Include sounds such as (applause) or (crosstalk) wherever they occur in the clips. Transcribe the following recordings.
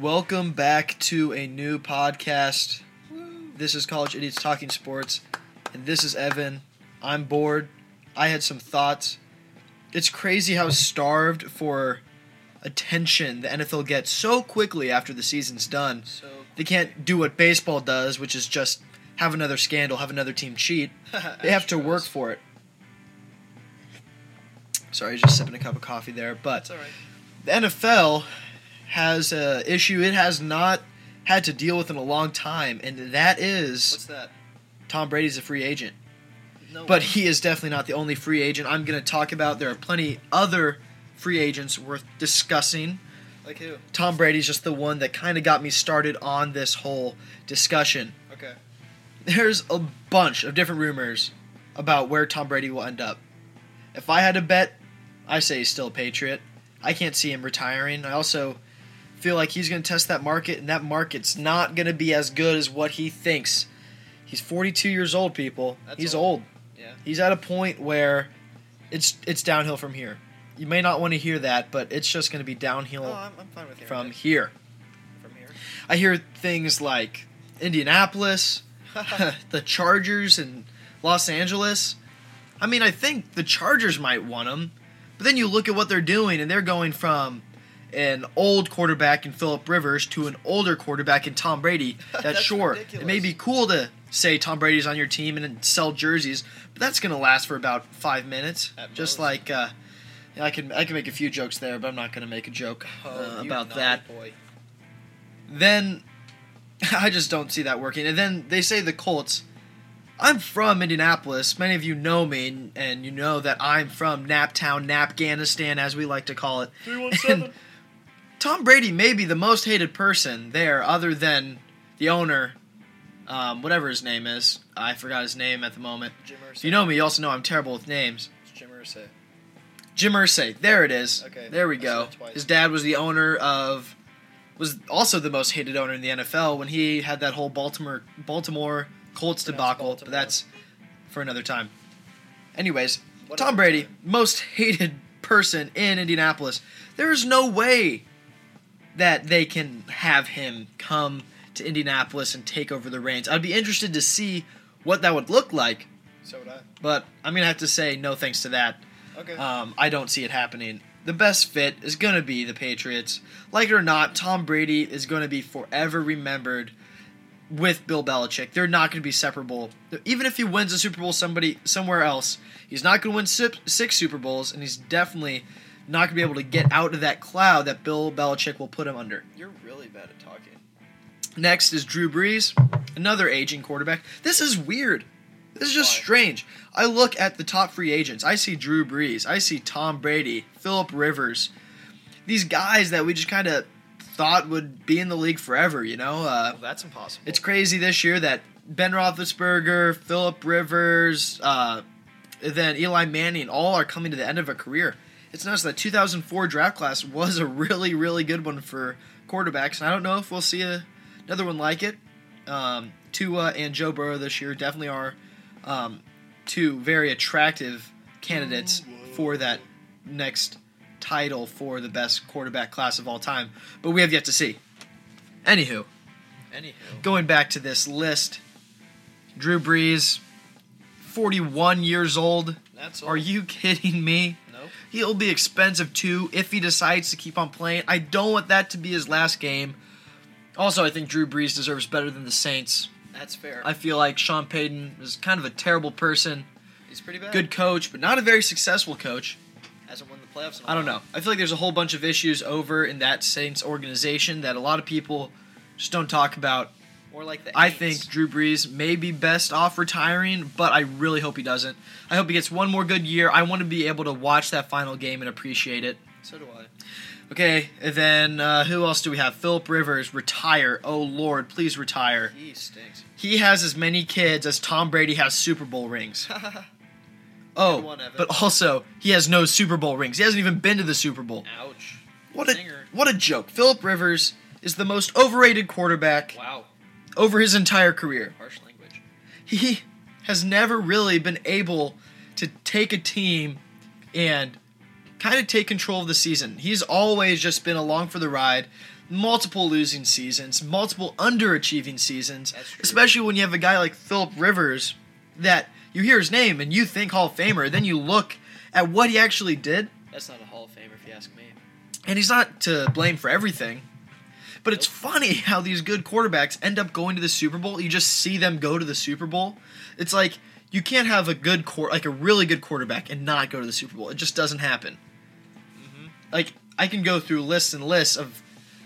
Welcome back to a new podcast. This is College Idiots Talking Sports, and this is Evan. I'm bored. I had some thoughts. It's crazy how starved for attention the NFL gets so quickly after the season's done. So They can't do what baseball does, which is just have another scandal, have another team cheat. (laughs) They have to work for it. Sorry, just sipping a cup of coffee there, but That's all right. the NFL has a issue it has not had to deal with in a long time, and that is What's that? Tom Brady's a free agent. No. But he is definitely not the only free agent I'm going to talk about. There are plenty other free agents worth discussing. like who? Tom Brady's just the one that kind of got me started on this whole discussion. Okay. There's a bunch of different rumors about where Tom Brady will end up. If I had to bet, I say he's still a Patriot. I can't see him retiring. I also feel like he's going to test that market, and that market's not going to be as good as what he thinks. He's 42 years old, people. That's he's old. old. Yeah. He's at a point where it's it's downhill from here. You may not want to hear that, but it's just going to be downhill Oh, I'm, I'm fine with from it. here. from here. I hear things like Indianapolis, (laughs) (laughs) the Chargers and Los Angeles. I mean, I think the Chargers might want him, but then you look at what they're doing, and they're going from an old quarterback in Philip Rivers to an older quarterback in Tom Brady. (laughs) That's, That's sure. It may be cool to say Tom Brady's on your team and sell jerseys, but that's going to last for about five minutes. At Just most. like uh, I can I can make a few jokes there, but I'm not going to make a joke Oh, uh, about that Boy. then (laughs) I just don't see that working. And then they say the Colts. I'm from Indianapolis. Many of you know me, and, and you know that I'm from Naptown, Napganistan, as we like to call it. (laughs) And Tom Brady may be the most hated person there, other than the owner, um, whatever his name is. I forgot his name at the moment. Jim Irsay. If you know me, you also know I'm terrible with names. It's Jim Irsay. Jim Irsay. There it is. Okay, There we go. said it twice. His dad was the owner of was also the most hated owner in the NFL when he had that whole Baltimore Baltimore Colts debacle. But that's for another time. Anyways, What Tom Brady, time? most hated person in Indianapolis. There is no way that they can have him come to Indianapolis and take over the reins. I'd be interested to see what that would look like, So would I. but I'm gonna have to say no thanks to that. Okay. Um, I don't see it happening. The best fit is going to be the Patriots. Like it or not, Tom Brady is going to be forever remembered with Bill Belichick. They're not going to be separable. Even if he wins a Super Bowl somebody somewhere else, he's not going to win six Super Bowls, and he's definitely not going to be able to get out of that cloud that Bill Belichick will put him under. You're really bad at talking. Next is Drew Brees, another aging quarterback. This is weird. This is just Why? strange. I look at the top free agents. I see Drew Brees. I see Tom Brady, Philip Rivers. These guys that we just kind of thought would be in the league forever, you know? Uh, Well, that's impossible. it's crazy this year that Ben Roethlisberger, Philip Rivers, uh, then Eli Manning all are coming to the end of a career. It's nice that 2004 draft class was a really, really good one for quarterbacks, and I don't know if we'll see a, another one like it. Um, Tua and Joe Burrow this year definitely are um, two very attractive candidates for that next title for the best quarterback class of all time, but we have yet to see. Anywho, Anywho. going back to this list, Drew Brees, 41 years old. That's all. Are you kidding me? He'll be expensive too if he decides to keep on playing. I don't want that to be his last game. Also, I think Drew Brees deserves better than the Saints. That's fair. I feel like Sean Payton is kind of a terrible person, He's pretty bad. good coach, but not a very successful coach. Hasn't won the playoffs. I don't know. I feel like there's a whole bunch of issues over in that Saints organization that a lot of people just don't talk about. Or like the. I Aints. think Drew Brees may be best off retiring, but I really hope he doesn't. I hope he gets one more good year. I want to be able to watch that final game and appreciate it. So do I. Okay, and then uh, who else do we have? Philip Rivers, retire. Oh, Lord, please retire. He stinks. He has as many kids as Tom Brady has Super Bowl rings. (laughs) Oh, Good one, Evan. but also, he has no Super Bowl rings. He hasn't even been to the Super Bowl. Ouch. What a, what a joke. Philip Rivers is the most overrated quarterback Wow. Over his entire career. Harsh language. he has never really been able to take a team and kind of take control of the season. He's always just been along for the ride. Multiple losing seasons, multiple underachieving seasons, especially when you have a guy like Philip Rivers that you hear his name and you think Hall of Famer, then you look at what he actually did, That's not a Hall of Famer, if you ask me. and he's not to blame for everything. But it's funny how these good quarterbacks end up going to the Super Bowl. You just see them go to the Super Bowl. It's like you can't have a good quar- like a really good quarterback and not go to the Super Bowl. It just doesn't happen. Mm-hmm. Like I can go through lists and lists of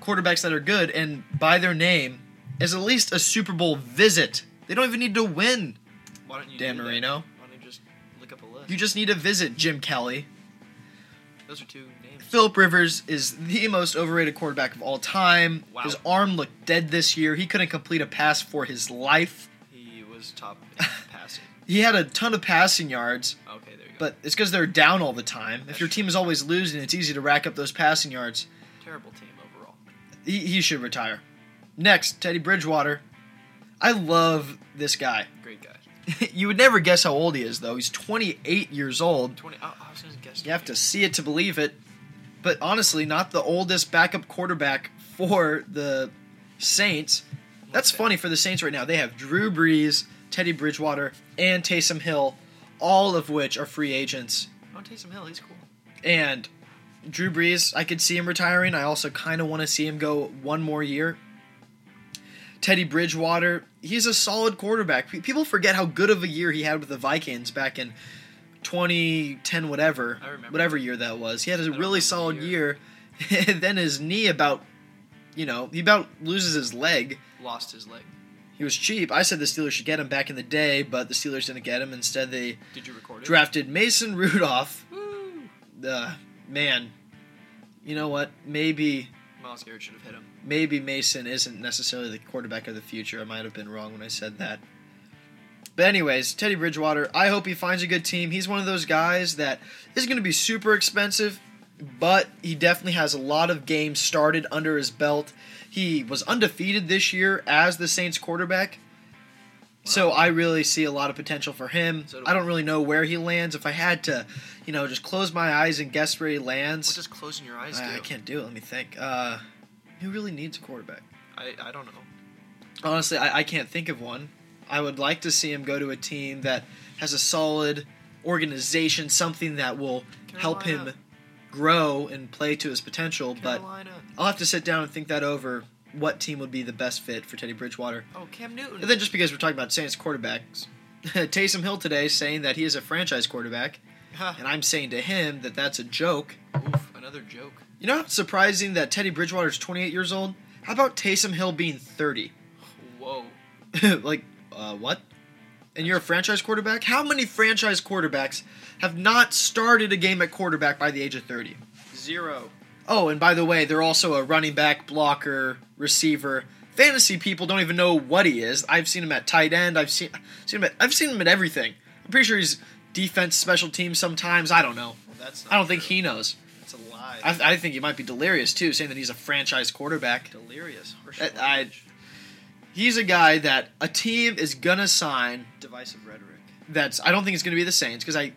quarterbacks that are good and by their name is at least a Super Bowl visit. They don't even need to win. Why don't you Dan do that? Marino. Why don't you just look up a list? You just need to visit Jim Kelly. Those are two. Philip Rivers is the most overrated quarterback of all time. Wow. His arm looked dead this year. He couldn't complete a pass for his life. He was top in (laughs) passing. He had a ton of passing yards, Okay, there you go. but it's because they're down all the time. If your team is always losing, it's easy to rack up those passing yards. terrible team overall. He, he should retire. Next, Teddy Bridgewater. I love this guy. Great guy. (laughs) you would never guess how old he is, though. He's 28 years old. Twenty. Oh, I was gonna guess. You have to see it to believe it. But honestly, not the oldest backup quarterback for the Saints. That's funny for the Saints right now. They have Drew Brees, Teddy Bridgewater, and Taysom Hill, all of which are free agents. Oh, Taysom Hill, he's cool. And Drew Brees, I could see him retiring. I also kind of want to see him go one more year. Teddy Bridgewater, he's a solid quarterback. People forget how good of a year he had with the Vikings back in 2010, whatever, whatever year that was. He had a really solid year. year. (laughs) then his knee about, you know, he about loses his leg. Lost his leg. He was cheap. I said the Steelers should get him back in the day, but the Steelers didn't get him. Instead, they Did you record it? drafted Mason Rudolph. (laughs) Woo! Uh, man, you know what? Maybe Myles Garrett should have hit him. maybe Mason isn't necessarily the quarterback of the future. I might have been wrong when I said that. But anyways, Teddy Bridgewater, I hope he finds a good team. He's one of those guys that is going to be super expensive, but he definitely has a lot of games started under his belt. He was undefeated this year as the Saints quarterback. So I really see a lot of potential for him. So do I don't really know where he lands. If I had to, you know, just close my eyes and guess where he lands, What does closing your eyes do? I, I can't do it. Let me think. Uh, who really needs a quarterback? I, I don't know. Honestly, I, I can't think of one. I would like to see him go to a team that has a solid organization, something that will help him grow and play to his potential. But I'll have to sit down and think that over. What team would be the best fit for Teddy Bridgewater? Oh, Cam Newton. And then just because we're talking about Saints quarterbacks, (laughs) Taysom Hill today saying that he is a franchise quarterback, Ha. and I'm saying to him that that's a joke. Oof, another joke. You know, it's surprising that Teddy Bridgewater is 28 years old. How about Taysom Hill being 30? Whoa. (laughs) like, uh, what? And you're a franchise quarterback? How many franchise quarterbacks have not started a game at quarterback by the age of 30? Zero. Oh, and by the way, they're also a running back, blocker, receiver. Fantasy people don't even know what he is. I've seen him at tight end. I've seen, seen him. At, I've seen him at everything. I'm pretty sure he's defense, special teams. Sometimes I don't know. Well, that's I don't think he knows. It's a lie. I, I think he might be delirious too, saying that he's a franchise quarterback. Delirious. I- I- language. He's a guy that a team is gonna sign. Divisive rhetoric. That's I don't think it's gonna be the Saints because I.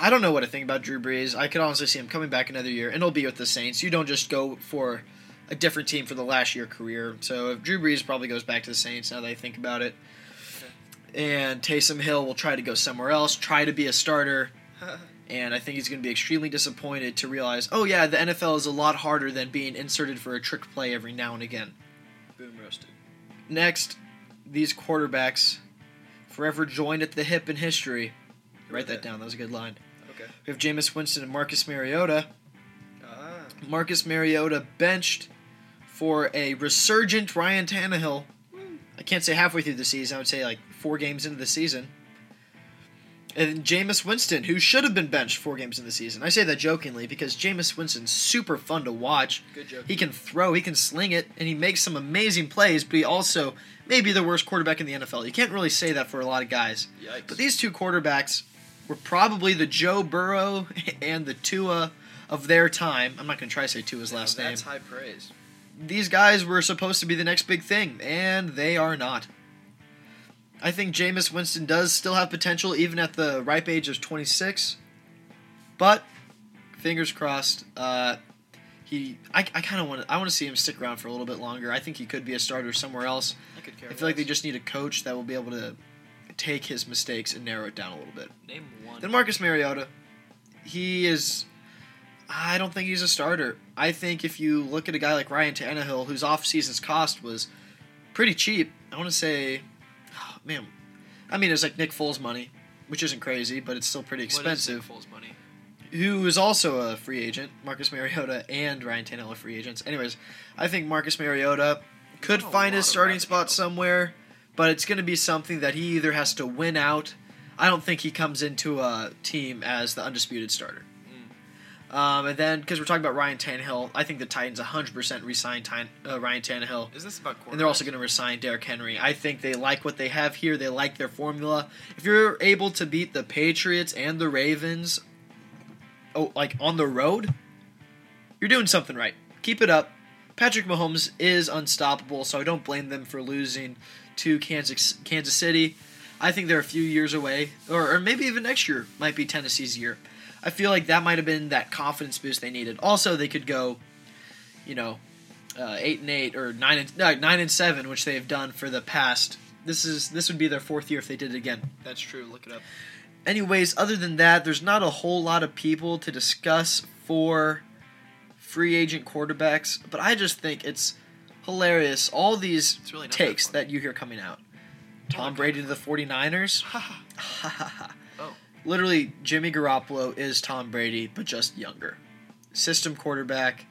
I don't know what to think about Drew Brees. I could honestly see him coming back another year, and it'll be with the Saints. You don't just go for a different team for the last year career. So if Drew Brees probably goes back to the Saints now that I think about it, and Taysom Hill will try to go somewhere else, try to be a starter, (laughs) and I think he's going to be extremely disappointed to realize, oh yeah, the NFL is a lot harder than being inserted for a trick play every now and again. Boom roasted. Next, these quarterbacks forever joined at the hip in history. Write that down. That was a good line. Okay. We have Jameis Winston and Marcus Mariota. Ah. Marcus Mariota benched for a resurgent Ryan Tannehill. I can't say halfway through the season. I would say like four games into the season. And Jameis Winston, who should have been benched four games in the season. I say that jokingly because Jameis Winston's super fun to watch. Good joke. He can throw, he can sling it, and he makes some amazing plays, but he also may be the worst quarterback in the NFL. You can't really say that for a lot of guys. Yikes. But these two quarterbacks were probably the Joe Burrow (laughs) and the Tua of their time. I'm not going to try to say Tua's last name. That's high praise. These guys were supposed to be the next big thing, and they are not. I think Jameis Winston does still have potential even at the ripe age of 26. But fingers crossed. Uh, he, I, I kind of want to, I want to see him stick around for a little bit longer. I think he could be a starter somewhere else. I could care I feel like they just need a coach that will be able to take his mistakes and narrow it down a little bit. name one. Then Marcus Mariota, he is. I don't think he's a starter. I think if you look at a guy like Ryan Tannehill, whose off-season's cost was pretty cheap, I want to say, man, I mean it's like Nick Foles money, which isn't crazy, but it's still pretty expensive. Nick Foles' money? Who is also a free agent? Marcus Mariota and Ryan Tannehill are free agents. Anyways, I think Marcus Mariota could find his starting spot somewhere, but it's going to be something that he either has to win out. I don't think he comes into a team as the undisputed starter. Um, and then, because we're talking about Ryan Tannehill, I think the Titans 100% re-sign uh, Ryan Tannehill. Is this about? And they're also going to resign Derrick Henry. I think they like what they have here. They like their formula. If you're able to beat the Patriots and the Ravens, oh, like on the road, you're doing something right. Keep it up. Patrick Mahomes is unstoppable, so I don't blame them for losing to Kansas Kansas City. I think they're a few years away, or, or maybe even next year might be Tennessee's year. I feel like that might have been that confidence boost they needed. Also, they could go, you know, uh, eight and eight or nine and no, nine and seven, which they have done for the past. This is this would be their fourth year if they did it again. That's true. Look it up. Anyways, other than that, there's not a whole lot of people to discuss for free agent quarterbacks, but I just think it's hilarious. All these really takes that that, you hear coming out. Tom Brady to the 49ers. Literally, Jimmy Garoppolo is Tom Brady, but just younger. System quarterback.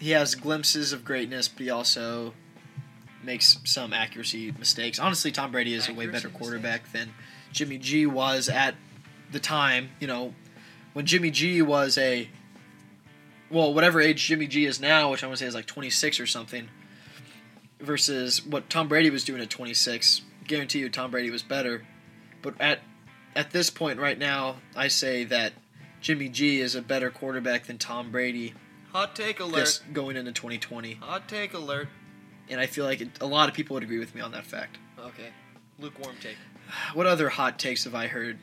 He has glimpses of greatness, but he also makes some accuracy mistakes. Honestly, Tom Brady is a way better quarterback than Jimmy G was at the time. You know, when Jimmy G was a well, whatever age Jimmy G is now, which I want to say is like 26 or something, versus what Tom Brady was doing at 26. Guarantee you, Tom Brady was better. But at at this point right now, I say that Jimmy G is a better quarterback than Tom Brady hot take alert. this going into 2020. Hot take alert. And I feel like it, a lot of people would agree with me on that fact. Okay. Lukewarm take. What other hot takes have I heard?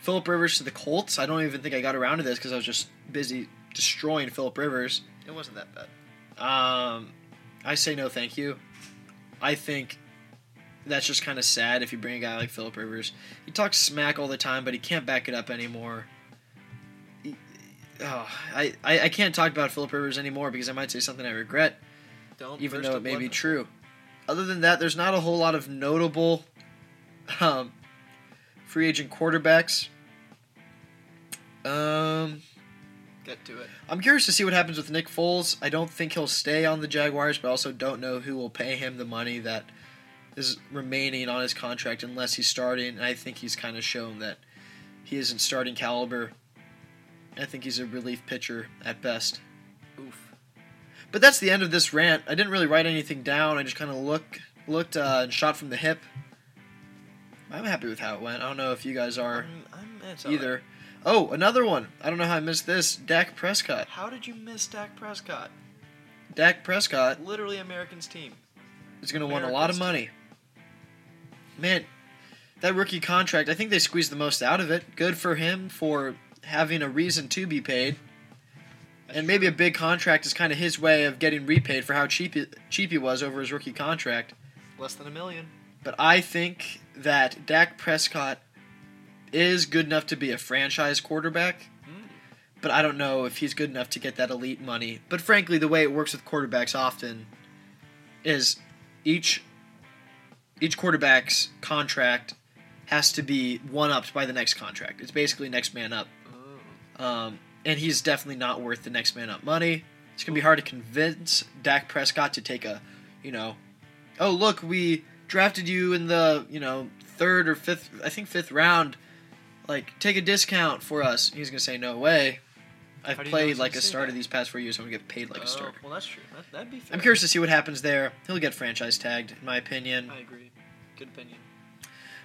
Philip Rivers to the Colts. I don't even think I got around to this because I was just busy destroying Philip Rivers. It wasn't that bad. Um, I say no, thank you. I think that's just kind of sad if you bring a guy like Philip Rivers. He talks smack all the time, but he can't back it up anymore. He- oh, I, I, I can't talk about Philip Rivers anymore because I might say something I regret, Don't. even though it may be true. Other than that, there's not a whole lot of notable um, free agent quarterbacks. Um, Get to it. I'm curious to see what happens with Nick Foles. I don't think he'll stay on the Jaguars, but also don't know who will pay him the money that is remaining on his contract unless he's starting. And I think he's kind of shown that he isn't starting caliber. I think he's a relief pitcher at best. Oof. But that's the end of this rant. I didn't really write anything down. I just kind of look looked uh, and shot from the hip. I'm happy with how it went. I don't know if you guys are I'm, I'm all right. either. Oh, another one. I don't know how I missed this. Dak Prescott. How did you miss Dak Prescott? Dak Prescott Literally American's team. is going to win a lot of money. Man, that rookie contract, I think they squeezed the most out of it. Good for him for having a reason to be paid. and maybe a big contract is kind of his way of getting repaid for how cheap he, cheap he was over his rookie contract. Less than a million. But I think that Dak Prescott is good enough to be a franchise quarterback. Mm. But I don't know if he's good enough to get that elite money. But frankly, the way it works with quarterbacks often is each each quarterback's contract has to be one upped by the next contract. It's basically next man up. Um, and he's definitely not worth the next man up money. It's gonna be hard to convince Dak Prescott to take a, you know, oh look, we drafted you in the you know third or fifth, I think fifth round. Like, take a discount for us. He's gonna say no way. I've How you know played like a starter that? these past four years. I'm gonna get paid like Oh, a starter. Well, that's true. That, that'd be fair. I'm curious to see what happens there. He'll get franchise tagged, in my opinion. I agree. Good opinion.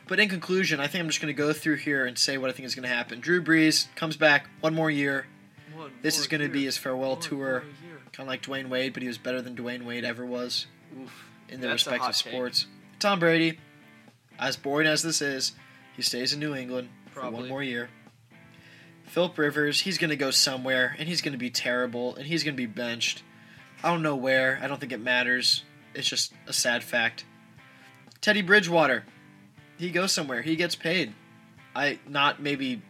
But in conclusion, I think I'm just going to go through here and say what I think is going to happen. Drew Brees comes back one more year. One This more is going to be his farewell One tour, kind of like Dwyane Wade, but he was better than Dwyane Wade ever was Oof. in their That's respective sports. Tom Brady, as boring as this is, he stays in New England for one more year. Philip Rivers, he's going to go somewhere, and he's going to be terrible, and he's going to be benched. I don't know where. I don't think it matters. It's just a sad fact. Teddy Bridgewater, he goes somewhere. He gets paid. I not maybe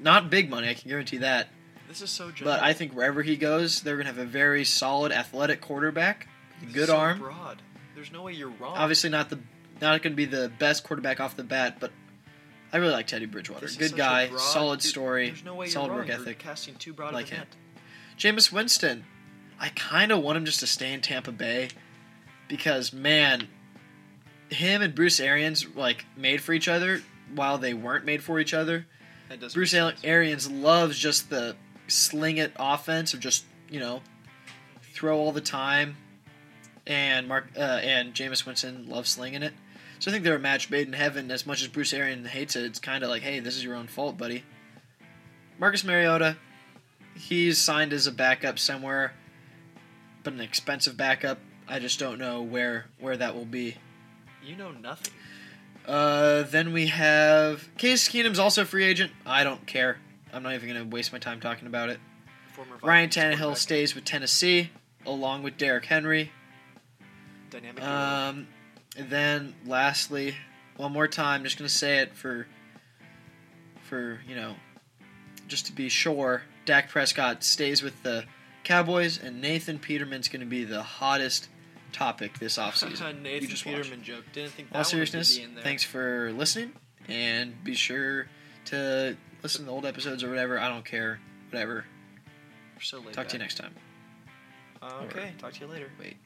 not big money. I can guarantee that. This is so general. But I think wherever he goes, they're going to have a very solid, athletic quarterback, This is good so arm. Broad. There's no way you're wrong. Obviously, not the not going to be the best quarterback off the bat, but I really like Teddy Bridgewater. This Good guy, broad- solid dude, story, no way solid work wrong. You're ethic. casting too broad Like of a him. Jameis Winston, I kind of want him just to stay in Tampa Bay because man, him and Bruce Arians like made for each other while they weren't made for each other. Bruce make Al- sense. Arians loves just the sling it offense of just you know throw all the time, and Mark uh, and Jameis Winston loves slinging it. So I think they're a match made in heaven. As much as Bruce Arians hates it, it's kind of like, hey, this is your own fault, buddy. Marcus Mariota, he's signed as a backup somewhere, but an expensive backup. I just don't know where where that will be. You know nothing. Uh, then we have Case Keenum's also a free agent. I don't care. I'm not even gonna waste my time talking about it. Former Ryan Tannehill stays with Tennessee along with Derrick Henry. Dynamic. Um, and then lastly, one more time, just gonna say it for for you know, just to be sure. Dak Prescott stays with the Cowboys, and Nathan Peterman's gonna be the hottest topic this (laughs) offseason. Nathan You just watch. Peterman joke. Didn't think that all seriousness, be in there. thanks for listening, and be sure to listen to the old episodes or whatever. I don't care, whatever. So Talk to you next time. Uh, okay. Talk to you later. Wait.